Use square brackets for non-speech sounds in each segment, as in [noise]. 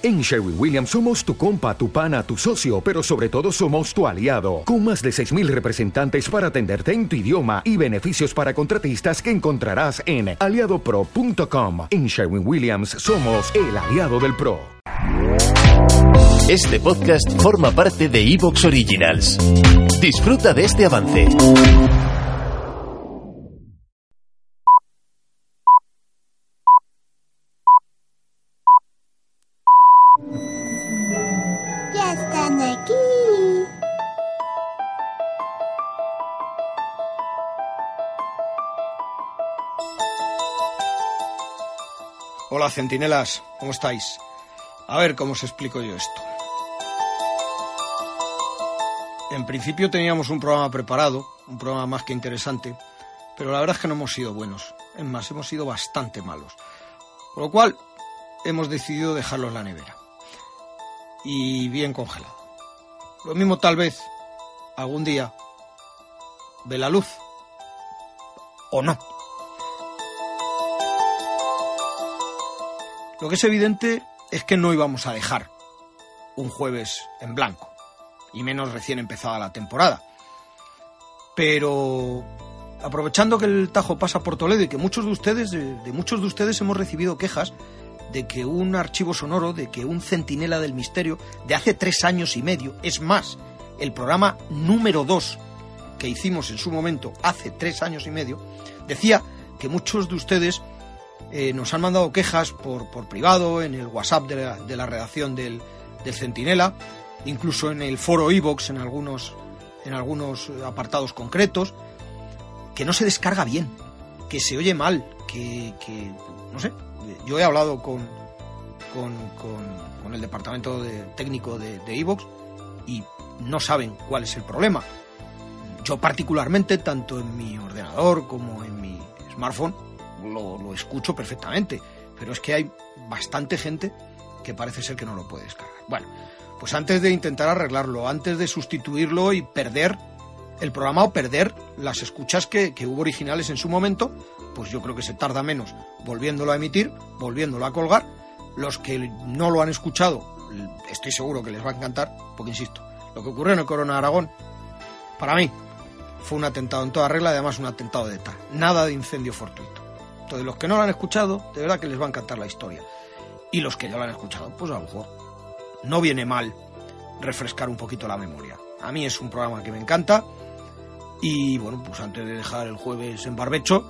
En Sherwin Williams somos tu compa, tu pana, tu socio, pero sobre todo somos tu aliado, con más de 6.000 representantes para atenderte en tu idioma y beneficios para contratistas que encontrarás en aliadopro.com. En Sherwin Williams somos el aliado del PRO. Este podcast forma parte de Evox Originals. Disfruta de este avance. Hola centinelas, ¿cómo estáis? A ver cómo os explico yo esto. En principio teníamos un programa preparado, un programa más que interesante, pero la verdad es que no hemos sido buenos. Es más, hemos sido bastante malos. Con lo cual, hemos decidido dejarlo en la nevera. Y bien congelado. Lo mismo tal vez, algún día, ve la luz. O no. Lo que es evidente es que no íbamos a dejar un jueves en blanco, y menos recién empezada la temporada. Pero aprovechando que el Tajo pasa por Toledo y que muchos de ustedes, de, muchos de ustedes hemos recibido quejas de que un archivo sonoro, de que un centinela del misterio de hace tres años y medio, es más, el programa número dos que hicimos en su momento hace tres años y medio, decía que muchos de ustedes eh, nos han mandado quejas por, por privado, en el WhatsApp de la, de la redacción del, del Centinela, incluso en el foro iVox en algunos, en algunos apartados concretos, que no se descarga bien, que se oye mal, que, que no sé, yo he hablado con, con, con, el departamento de, técnico de iVox y no saben cuál es el problema. Yo particularmente, tanto en mi ordenador como en mi smartphone, lo, escucho perfectamente, pero es que hay bastante gente que parece ser que no lo puede descargar. Bueno, pues antes de intentar arreglarlo, antes de sustituirlo y perder el programa o perder las escuchas que, que hubo originales en su momento, pues yo creo que se tarda menos volviéndolo a emitir, volviéndolo a colgar. Los que no lo han escuchado, estoy seguro que les va a encantar, porque insisto, lo que ocurrió en el Corona Aragón, para mí, fue un atentado en toda regla, además un atentado de ETA. Nada de incendio fortuito. Entonces, los que no lo han escuchado, de verdad que les va a encantar la historia. Y los que ya lo han escuchado, pues a lo mejor no viene mal refrescar un poquito la memoria. A mí es un programa que me encanta. Y bueno, pues antes de dejar el jueves en barbecho,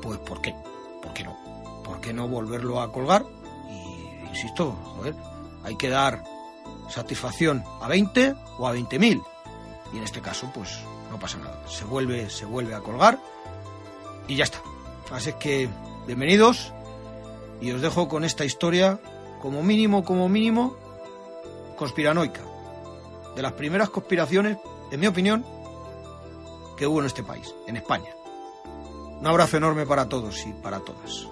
pues ¿por qué? ¿Por qué no? ¿Por qué no volverlo a colgar? Y insisto, joder, hay que dar satisfacción a 20 o a 20.000. Y en este caso, pues no pasa nada. Se vuelve, se vuelve a colgar y ya está. Así que, bienvenidos y os dejo con esta historia, como mínimo, como mínimo, conspiranoica. De las primeras conspiraciones, en mi opinión, que hubo en este país, en España. Un abrazo enorme para todos y para todas.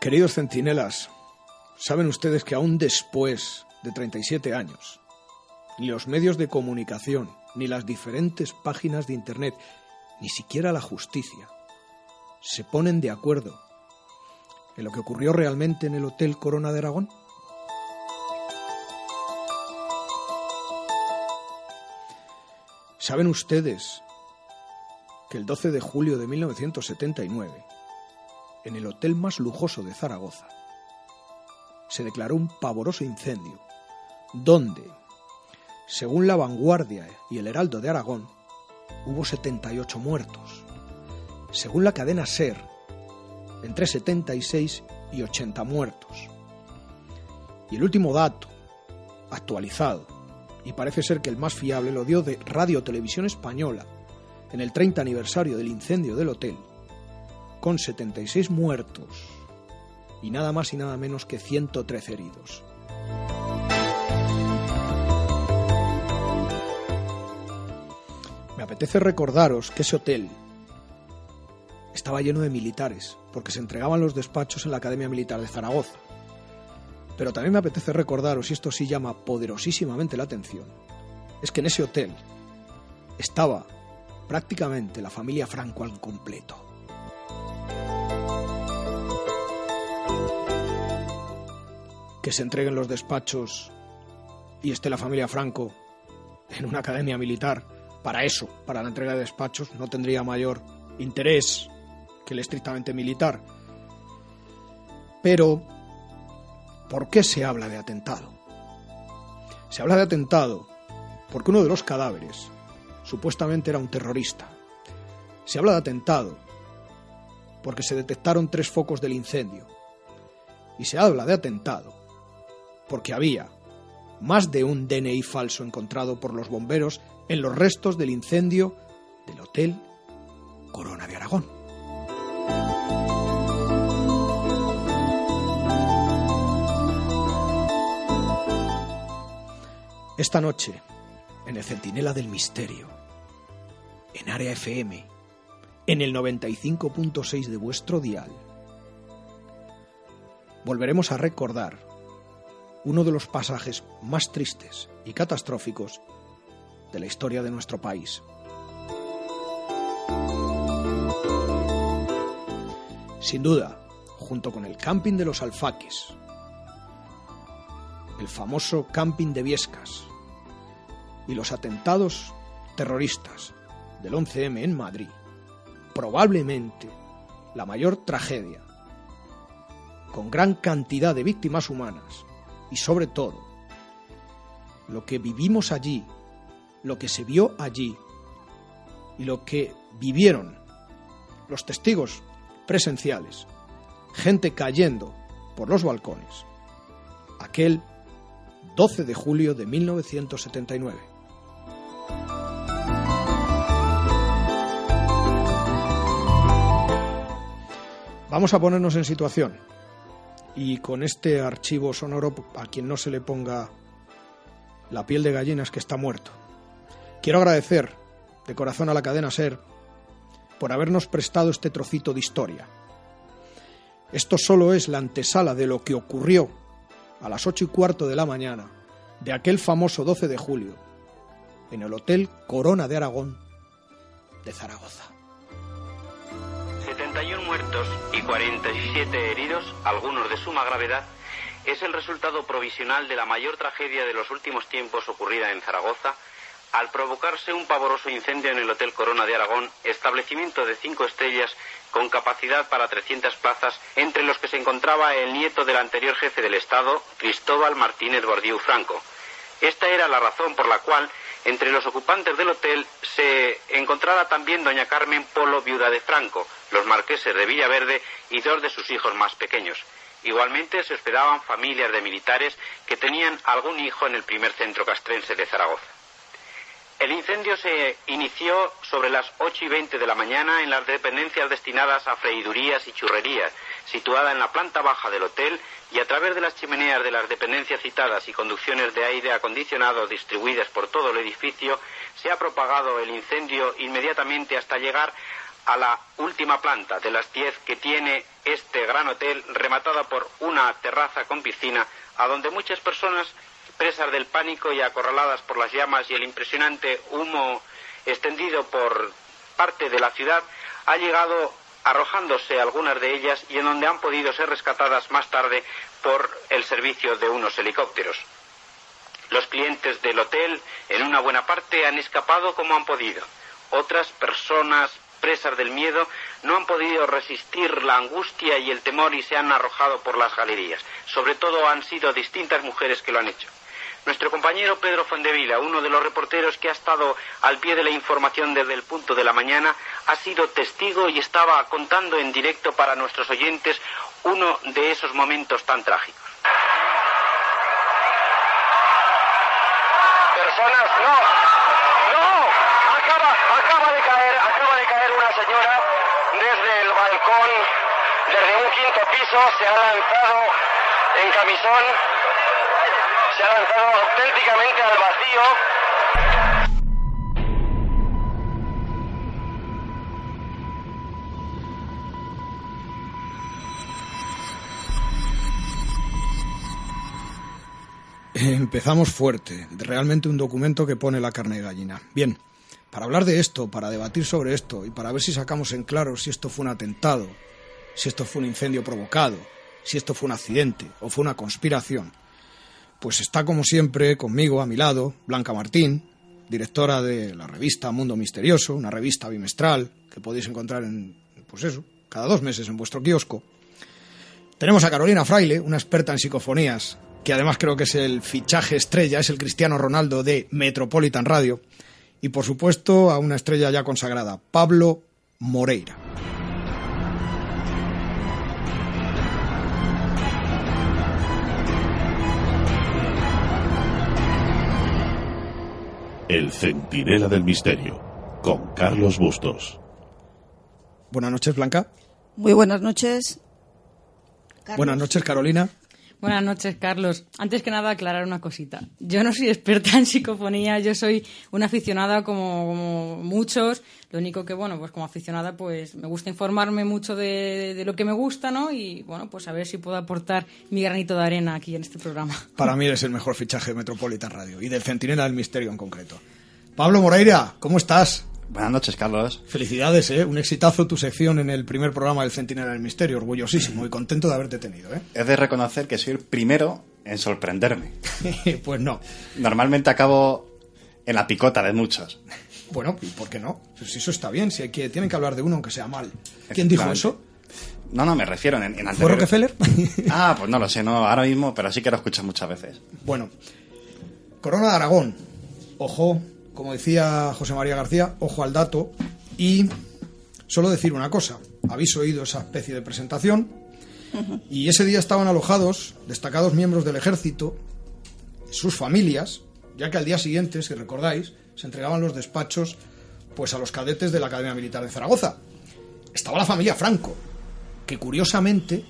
Queridos centinelas, saben ustedes que aún después de 37 años, ni los medios de comunicación, ni las diferentes páginas de Internet, ni siquiera la justicia, se ponen de acuerdo en lo que ocurrió realmente en el Hotel Corona de Aragón? ¿Saben ustedes que el 12 de julio de 1979, en el hotel más lujoso de Zaragoza, se declaró un pavoroso incendio, donde, según la vanguardia y el Heraldo de Aragón, hubo 78 muertos. Según la cadena SER, entre 76 y 80 muertos. Y el último dato, actualizado, y parece ser que el más fiable lo dio de Radio Televisión Española en el 30 aniversario del incendio del hotel, con 76 muertos y nada más y nada menos que 113 heridos. Apetece recordaros que ese hotel estaba lleno de militares, porque se entregaban los despachos en la Academia Militar de Zaragoza. Pero también me apetece recordaros, y esto sí llama poderosísimamente la atención, es que en ese hotel estaba prácticamente la familia Franco al completo. Que se entreguen los despachos y esté la familia Franco en una academia militar para eso, para la entrega de despachos, no tendría mayor interés que el estrictamente militar. Pero, ¿por qué se habla de atentado? Se habla de atentado porque uno de los cadáveres supuestamente era un terrorista. Se habla de atentado porque se detectaron tres focos del incendio. Y se habla de atentado porque había más de un DNI falso encontrado por los bomberos en los restos del incendio del Hotel Corona de Aragón. Esta noche, en el Centinela del Misterio, en Área FM, en el 95.6 de vuestro dial, volveremos a recordar uno de los pasajes más tristes y catastróficos de la historia de nuestro país. Sin duda, junto con el camping de los alfaques, el famoso camping de Viescas y los atentados terroristas del 11M en Madrid, probablemente la mayor tragedia, con gran cantidad de víctimas humanas y sobre todo lo que vivimos allí, lo que se vio allí y lo que vivieron los testigos presenciales, gente cayendo por los balcones, aquel 12 de julio de 1979. Vamos a ponernos en situación y con este archivo sonoro a quien no se le ponga la piel de gallinas que está muerto. Quiero agradecer de corazón a la cadena Ser por habernos prestado este trocito de historia. Esto solo es la antesala de lo que ocurrió a las ocho y cuarto de la mañana de aquel famoso 12 de julio en el Hotel Corona de Aragón de Zaragoza. 71 muertos y 47 heridos, algunos de suma gravedad, es el resultado provisional de la mayor tragedia de los últimos tiempos ocurrida en Zaragoza al provocarse un pavoroso incendio en el Hotel Corona de Aragón, establecimiento de cinco estrellas con capacidad para 300 plazas, entre los que se encontraba el nieto del anterior jefe del Estado, Cristóbal Martínez Bordiú Franco. Esta era la razón por la cual entre los ocupantes del hotel se encontraba también doña Carmen Polo, viuda de Franco, los marqueses de Villaverde y dos de sus hijos más pequeños. Igualmente se hospedaban familias de militares que tenían algún hijo en el primer centro castrense de Zaragoza. El incendio se inició sobre las ocho y veinte de la mañana en las dependencias destinadas a freidurías y churrerías, situada en la planta baja del hotel, y a través de las chimeneas de las dependencias citadas y conducciones de aire acondicionado distribuidas por todo el edificio, se ha propagado el incendio inmediatamente hasta llegar a la última planta de las diez que tiene este gran hotel, rematada por una terraza con piscina, a donde muchas personas presas del pánico y acorraladas por las llamas y el impresionante humo extendido por parte de la ciudad, ha llegado arrojándose algunas de ellas y en donde han podido ser rescatadas más tarde por el servicio de unos helicópteros. Los clientes del hotel, en una buena parte, han escapado como han podido. Otras personas presas del miedo no han podido resistir la angustia y el temor y se han arrojado por las galerías. Sobre todo han sido distintas mujeres que lo han hecho. Nuestro compañero Pedro Fondevila, uno de los reporteros que ha estado al pie de la información desde el punto de la mañana, ha sido testigo y estaba contando en directo para nuestros oyentes uno de esos momentos tan trágicos. Personas, no, no, acaba, acaba de caer, acaba de caer una señora desde el balcón, desde un quinto piso, se ha lanzado en camisón se ha auténticamente al vacío. Empezamos fuerte, realmente un documento que pone la carne de gallina. Bien, para hablar de esto, para debatir sobre esto y para ver si sacamos en claro si esto fue un atentado, si esto fue un incendio provocado, si esto fue un accidente o fue una conspiración, pues está como siempre conmigo a mi lado Blanca Martín, directora de la revista Mundo Misterioso, una revista bimestral que podéis encontrar en, pues eso, cada dos meses en vuestro kiosco. Tenemos a Carolina Fraile, una experta en psicofonías, que además creo que es el fichaje estrella, es el Cristiano Ronaldo de Metropolitan Radio. Y por supuesto a una estrella ya consagrada, Pablo Moreira. El Centinela del Misterio, con Carlos Bustos. Buenas noches, Blanca. Muy buenas noches. Buenas noches, Carolina. Buenas noches, Carlos. Antes que nada, aclarar una cosita. Yo no soy experta en psicofonía, yo soy una aficionada como, muchos. Lo único que, bueno, pues como aficionada, pues me gusta informarme mucho de, de, lo que me gusta, ¿no? Y, bueno, pues a ver si puedo aportar mi granito de arena aquí en este programa. [laughs] Para mí eres el mejor fichaje de Metropolitan Radio y del Centinela del Misterio en concreto. Pablo Moreira, ¿cómo estás? Buenas noches, Carlos. Felicidades, ¿eh? Un exitazo tu sección en el primer programa del Centinela del Misterio. Orgullosísimo y contento de haberte tenido, ¿eh? Es de reconocer que soy el primero en sorprenderme. [laughs] pues no. Normalmente acabo en la picota de muchos. Bueno, ¿y por qué no? Pues eso está bien, si hay que, tienen que hablar de uno aunque sea mal. ¿Quién dijo eso? No, no, me refiero en, en ¿Fue Rockefeller? [laughs] ah, pues no lo sé, no ahora mismo, pero sí que lo escucho muchas veces. Bueno, Corona de Aragón. Ojo, como decía José María García, ojo al dato. Y solo decir una cosa, habéis oído esa especie de presentación y ese día estaban alojados destacados miembros del ejército, sus familias, ya que al día siguiente, si recordáis, se entregaban los despachos pues a los cadetes de la Academia Militar de Zaragoza. Estaba la familia Franco, que curiosamente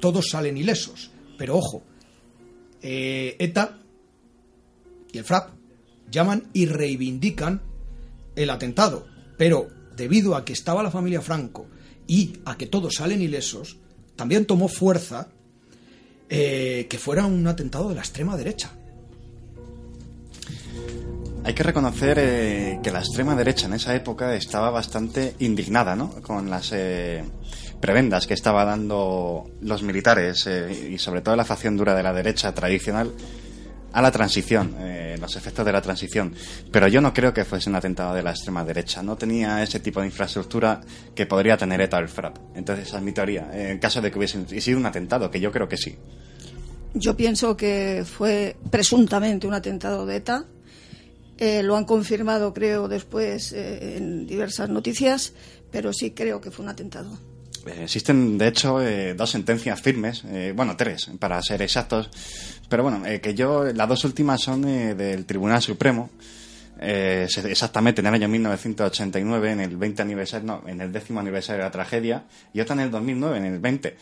todos salen ilesos. Pero ojo, eh, ETA y el FRAP llaman y reivindican el atentado. Pero debido a que estaba la familia Franco y a que todos salen ilesos, también tomó fuerza eh, que fuera un atentado de la extrema derecha. Hay que reconocer eh, que la extrema derecha en esa época estaba bastante indignada ¿no? con las eh, prebendas que estaba dando los militares y sobre todo la facción dura de la derecha tradicional a la transición, eh, los efectos de la transición. Pero yo no creo que fuese un atentado de la extrema derecha. No tenía ese tipo de infraestructura que podría tener ETA o el FRAP. Entonces esa es teoría. En caso de que hubiese sido un atentado, que yo creo que sí. Yo pienso que fue presuntamente un atentado de ETA. Eh, lo han confirmado, creo, después eh, en diversas noticias, pero sí creo que fue un atentado. Eh, existen, de hecho, eh, dos sentencias firmes, eh, bueno, tres, para ser exactos, pero bueno, que yo, las dos últimas son del Tribunal Supremo, exactamente en el año 1989, en el 20 aniversario, en el décimo aniversario de la tragedia, y otra en el 2009, en el 20,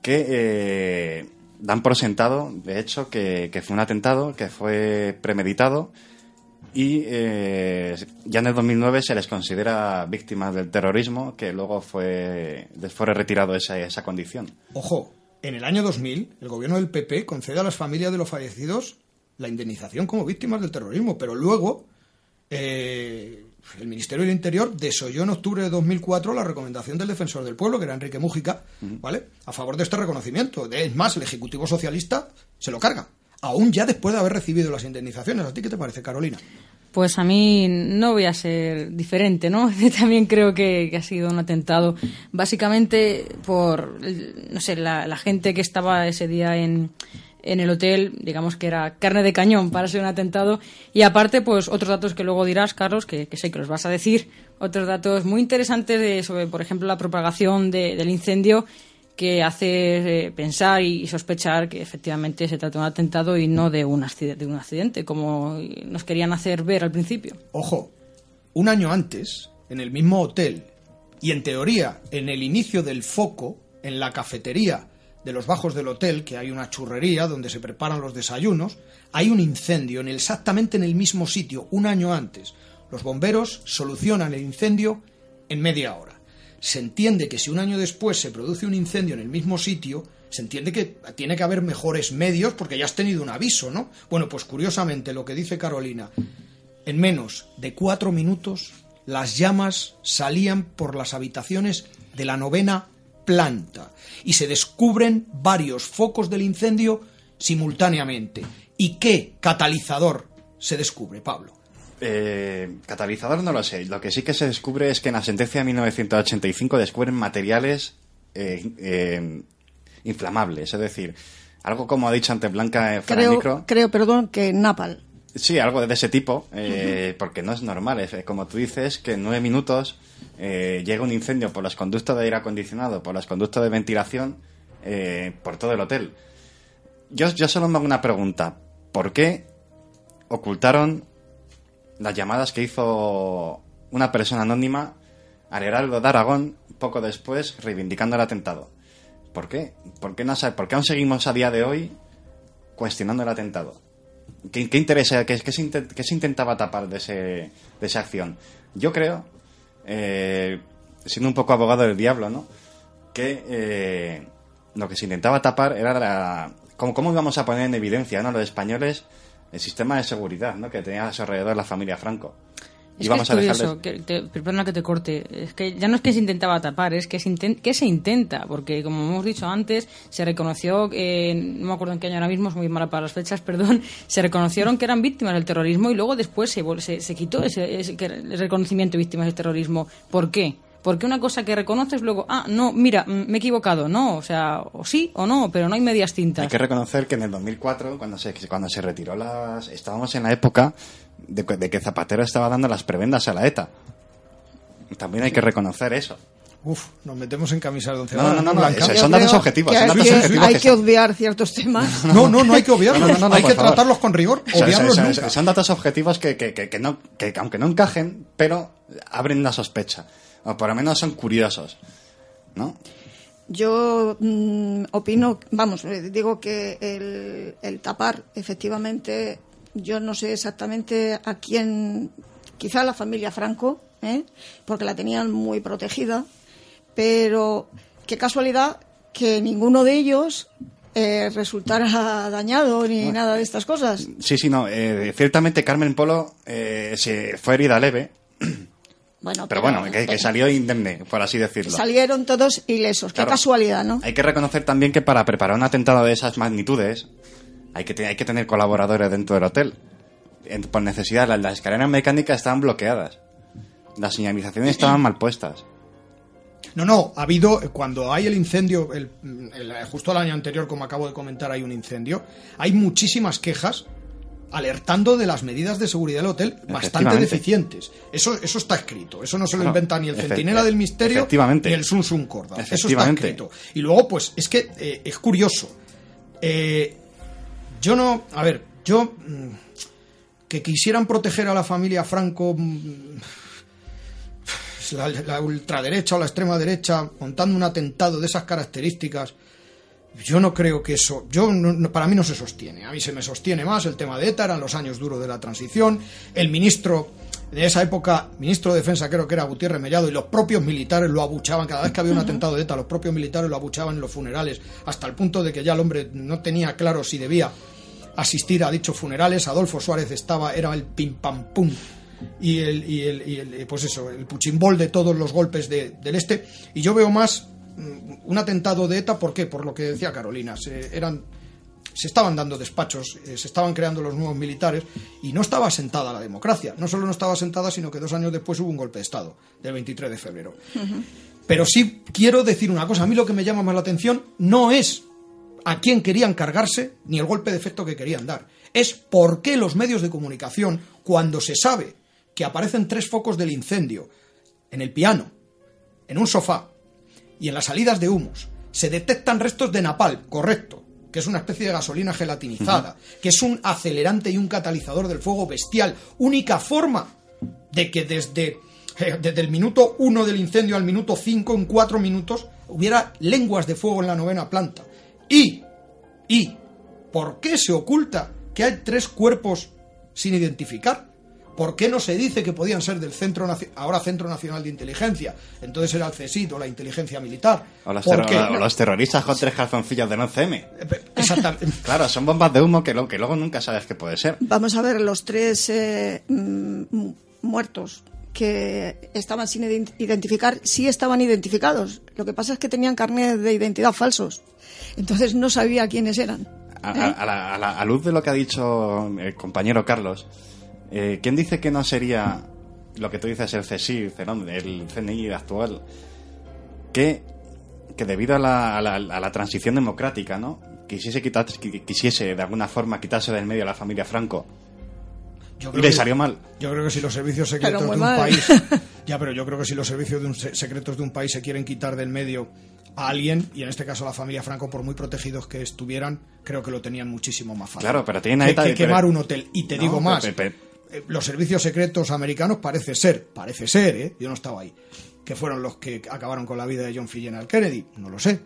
que dan por sentado, de hecho, que fue un atentado, que fue premeditado, y eh, ya en el 2009 se les considera víctimas del terrorismo, que luego fue, les fue retirado esa, esa condición. Ojo, en el año 2000 el gobierno del PP concede a las familias de los fallecidos la indemnización como víctimas del terrorismo, pero luego eh, el Ministerio del Interior desoyó en octubre de 2004 la recomendación del defensor del pueblo, que era Enrique Mújica, ¿vale? A favor de este reconocimiento. Es más, el Ejecutivo Socialista se lo carga aún ya después de haber recibido las indemnizaciones. ¿A ti qué te parece, Carolina? Pues a mí no voy a ser diferente, ¿no? [laughs] También creo que, ha sido un atentado, básicamente por, no sé, la, la, gente que estaba ese día en, en el hotel, digamos que era carne de cañón para ser un atentado. Y aparte, pues otros datos que luego dirás, Carlos, que, que sé que los vas a decir, otros datos muy interesantes de, sobre, por ejemplo, la propagación de, del incendio que hace eh, pensar y sospechar que efectivamente se trata de un atentado y no de un, accidente, de un accidente, como nos querían hacer ver al principio. Ojo, un año antes, en el mismo hotel, y en teoría en el inicio del foco, en la cafetería de los bajos del hotel, que hay una churrería donde se preparan los desayunos, hay un incendio en exactamente en el mismo sitio, un año antes. Los bomberos solucionan el incendio en media hora se entiende que si un año después se produce un incendio en el mismo sitio, se entiende que tiene que haber mejores medios porque ya has tenido un aviso, ¿no? Bueno, pues curiosamente lo que dice Carolina, En menos de cuatro minutos, las llamas salían por las habitaciones de la novena planta y se descubren varios focos del incendio simultáneamente. ¿Y qué catalizador se descubre, Pablo? Eh, catalizador no lo sé. Lo que sí que se descubre es que en la sentencia de 1985 descubren materiales eh, eh, inflamables. Es decir, algo como ha dicho antes Blanca eh, fuera Creo, micro. creo, perdón, que Napal. Sí, algo de ese tipo, eh, porque no es normal. Es, como tú dices, que en nueve minutos eh, llega un incendio por los conductos de aire acondicionado, por los conductos de ventilación, eh, por todo el hotel. Yo, yo solo me hago una pregunta. ¿Por qué ocultaron las llamadas que hizo una persona anónima al Heraldo de Aragón poco después reivindicando el atentado? ¿Por qué? ¿Por qué, no, por qué aún seguimos a día de hoy cuestionando el atentado? ¿Qué, qué interesa, qué, qué se intentaba tapar de, ese, de esa acción? Yo creo, eh, siendo un poco abogado del diablo, ¿no? Que eh, lo que se intentaba tapar era la, cómo, cómo íbamos a poner en evidencia, ¿no? Los españoles, el sistema de seguridad, ¿no? Que tenía a su alrededor la familia Franco. Es que es a curioso, dejarles... que te- perdona que te corte, es que ya no es que se intentaba tapar, es que se, que se intenta, porque como hemos dicho antes, se reconoció, eh, no me acuerdo en qué año ahora mismo, es muy mala para las fechas, [laughs] perdón, se reconocieron que eran víctimas del terrorismo y luego después se, se, se quitó ese, ese el reconocimiento de víctimas del terrorismo. ¿Por qué? Porque una cosa que reconoces luego, ah, no, mira, mm, me he equivocado, no, o sea, o sí o no, pero no hay medias tintas. Hay que reconocer que en el 2004, cuando se, cuando se retiró las... Estábamos en la época de, que- de que Zapatero estaba dando las prebendas a la ETA. También hay que reconocer eso. Uf, nos metemos en camisas de once No, no, no, no, eso- son datos objetivos, que son hay datos que- objetivos Hay que obviar ciertos temas. [laughs] No, no, no hay que obviarlos. No, no, no, hay que favor. tratarlos con rigor, obviarlos son- nunca. son datos objetivos que, que- que- que no, que aunque no encajen, pero abren la sospecha. O por lo menos son curiosos. ¿No? Yo mm, opino, vamos, eh, digo que el, el tapar, efectivamente, yo no sé exactamente a quién, quizá a la familia Franco, ¿eh? porque la tenían muy protegida, pero qué casualidad que ninguno de ellos eh, resultara [laughs] dañado ni nada de estas cosas. Sí, sí, no. eh, ciertamente Carmen Polo eh, se fue herida leve, Bueno, pero bueno, que, que salió indemne, por así decirlo. salieron todos ilesos. Qué Claro. casualidad, ¿no? Hay que reconocer también que para preparar un atentado de esas magnitudes hay que, te- hay que tener colaboradores dentro del hotel. En- por necesidad, las, las escaleras mecánicas estaban bloqueadas. Las señalizaciones estaban mal puestas. No, no, ha habido, cuando hay el incendio, el- el- justo el año anterior, como acabo de comentar, hay un incendio, hay muchísimas quejas alertando de las medidas de seguridad del hotel bastante deficientes. Eso, eso está escrito, eso no se lo inventa ni el Centinela del Misterio efectivamente. ni el Sun Sun Corda. Eso está escrito. Y luego, pues, es que eh, es curioso. Eh, yo no, a ver, yo mm, que quisieran proteger a la familia Franco mm, la, la ultraderecha o la extrema derecha montando un atentado de esas características yo no creo que eso yo no- para mí no se sostiene a mí se me sostiene más el tema de ETA eran los años duros de la transición el ministro de esa época ministro de defensa creo que era Gutiérrez Mellado y los propios militares lo abuchaban cada vez que había un atentado de ETA los propios militares lo abuchaban en los funerales hasta el punto de que ya el hombre no tenía claro si debía asistir a dichos funerales. Adolfo Suárez estaba, era el pim pam pum y el, y el, pues eso, el puchimbol de todos los golpes de- del este. Y yo veo más un atentado de ETA, ¿por qué? Por lo que decía Carolina, se, eran, se estaban dando despachos, eh, se estaban creando los nuevos militares y no estaba asentada la democracia. No solo no estaba asentada, sino que dos años después hubo un golpe de Estado, del 23 de febrero. Pero sí quiero decir una cosa, a mí lo que me llama más la atención no es a quién querían cargarse ni el golpe de efecto que querían dar. Es por qué los medios de comunicación, cuando se sabe que aparecen tres focos del incendio en el piano, en un sofá y en las salidas de humos, se detectan restos de napal, correcto, que es una especie de gasolina gelatinizada, que es un acelerante y un catalizador del fuego bestial, única forma de que desde, eh, desde el minuto 1 del incendio al minuto 5, en 4 minutos, hubiera lenguas de fuego en la novena planta. Y, y, ¿por qué se oculta que hay tres cuerpos sin identificar? ¿Por qué no se dice que podían ser del Centro ahora Centro Nacional de Inteligencia? Entonces era el CSID o la inteligencia militar. O los, ¿Por terro- qué? o los terroristas con tres calzoncillos del 11M. Exactamente. [laughs] Claro, son bombas de humo que, lo- que luego nunca sabes qué puede ser. Vamos a ver, los tres eh, mm, mu- muertos que estaban sin ident- identificar, sí estaban identificados. Lo que pasa es que tenían carnet de identidad falsos. Entonces no sabía quiénes eran. A, a- a la, a la- a luz de lo que ha dicho el compañero Carlos, eh, ¿quién dice que no sería lo que tú dices el CSI, el CNI actual? Que, que debido a la, a la- a la transición democrática, ¿no? Quisiese, quitar, qui- quisiese de alguna forma quitarse del medio a la familia Franco. Yo Y creo le que- salió mal. Yo creo que si los servicios secretos de un mal. país. [laughs] Ya, pero yo creo que si los servicios de un se- secretos de un país se quieren quitar del medio a alguien, y en este caso a la familia Franco, por muy protegidos que estuvieran, creo que lo tenían muchísimo más fácil. Claro, pero tienen que, ahí tal- que quemar pero- un hotel. Y te No, digo más. pe- pe- Los servicios secretos americanos parece ser, parece ser, ¿eh? yo no estaba ahí, que fueron los que acabaron con la vida de John F. Kennedy Kennedy, no lo sé.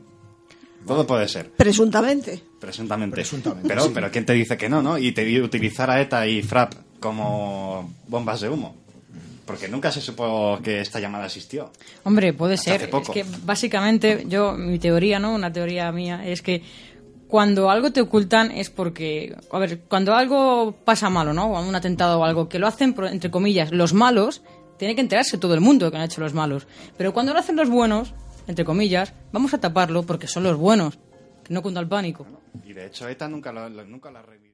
Todo puede ser. Presuntamente. Presuntamente. Presuntamente, Pero, sí. pero ¿quién te dice que no, no? Y te utilizar a ETA y FRAP como bombas de humo. Porque nunca se supo que esta llamada existió. Hombre, puede Hasta ser. hace poco. Es que básicamente, yo, mi teoría, ¿no? Una teoría mía, es que cuando algo te ocultan es porque, a ver, cuando algo pasa malo, ¿no? O un atentado o algo, que lo hacen, entre comillas, los malos, tiene que enterarse todo el mundo que han hecho los malos. Pero cuando lo hacen los buenos, entre comillas, vamos a taparlo porque son los buenos. Que no cunda el pánico. Y de hecho ETA nunca lo, lo- nunca revivido.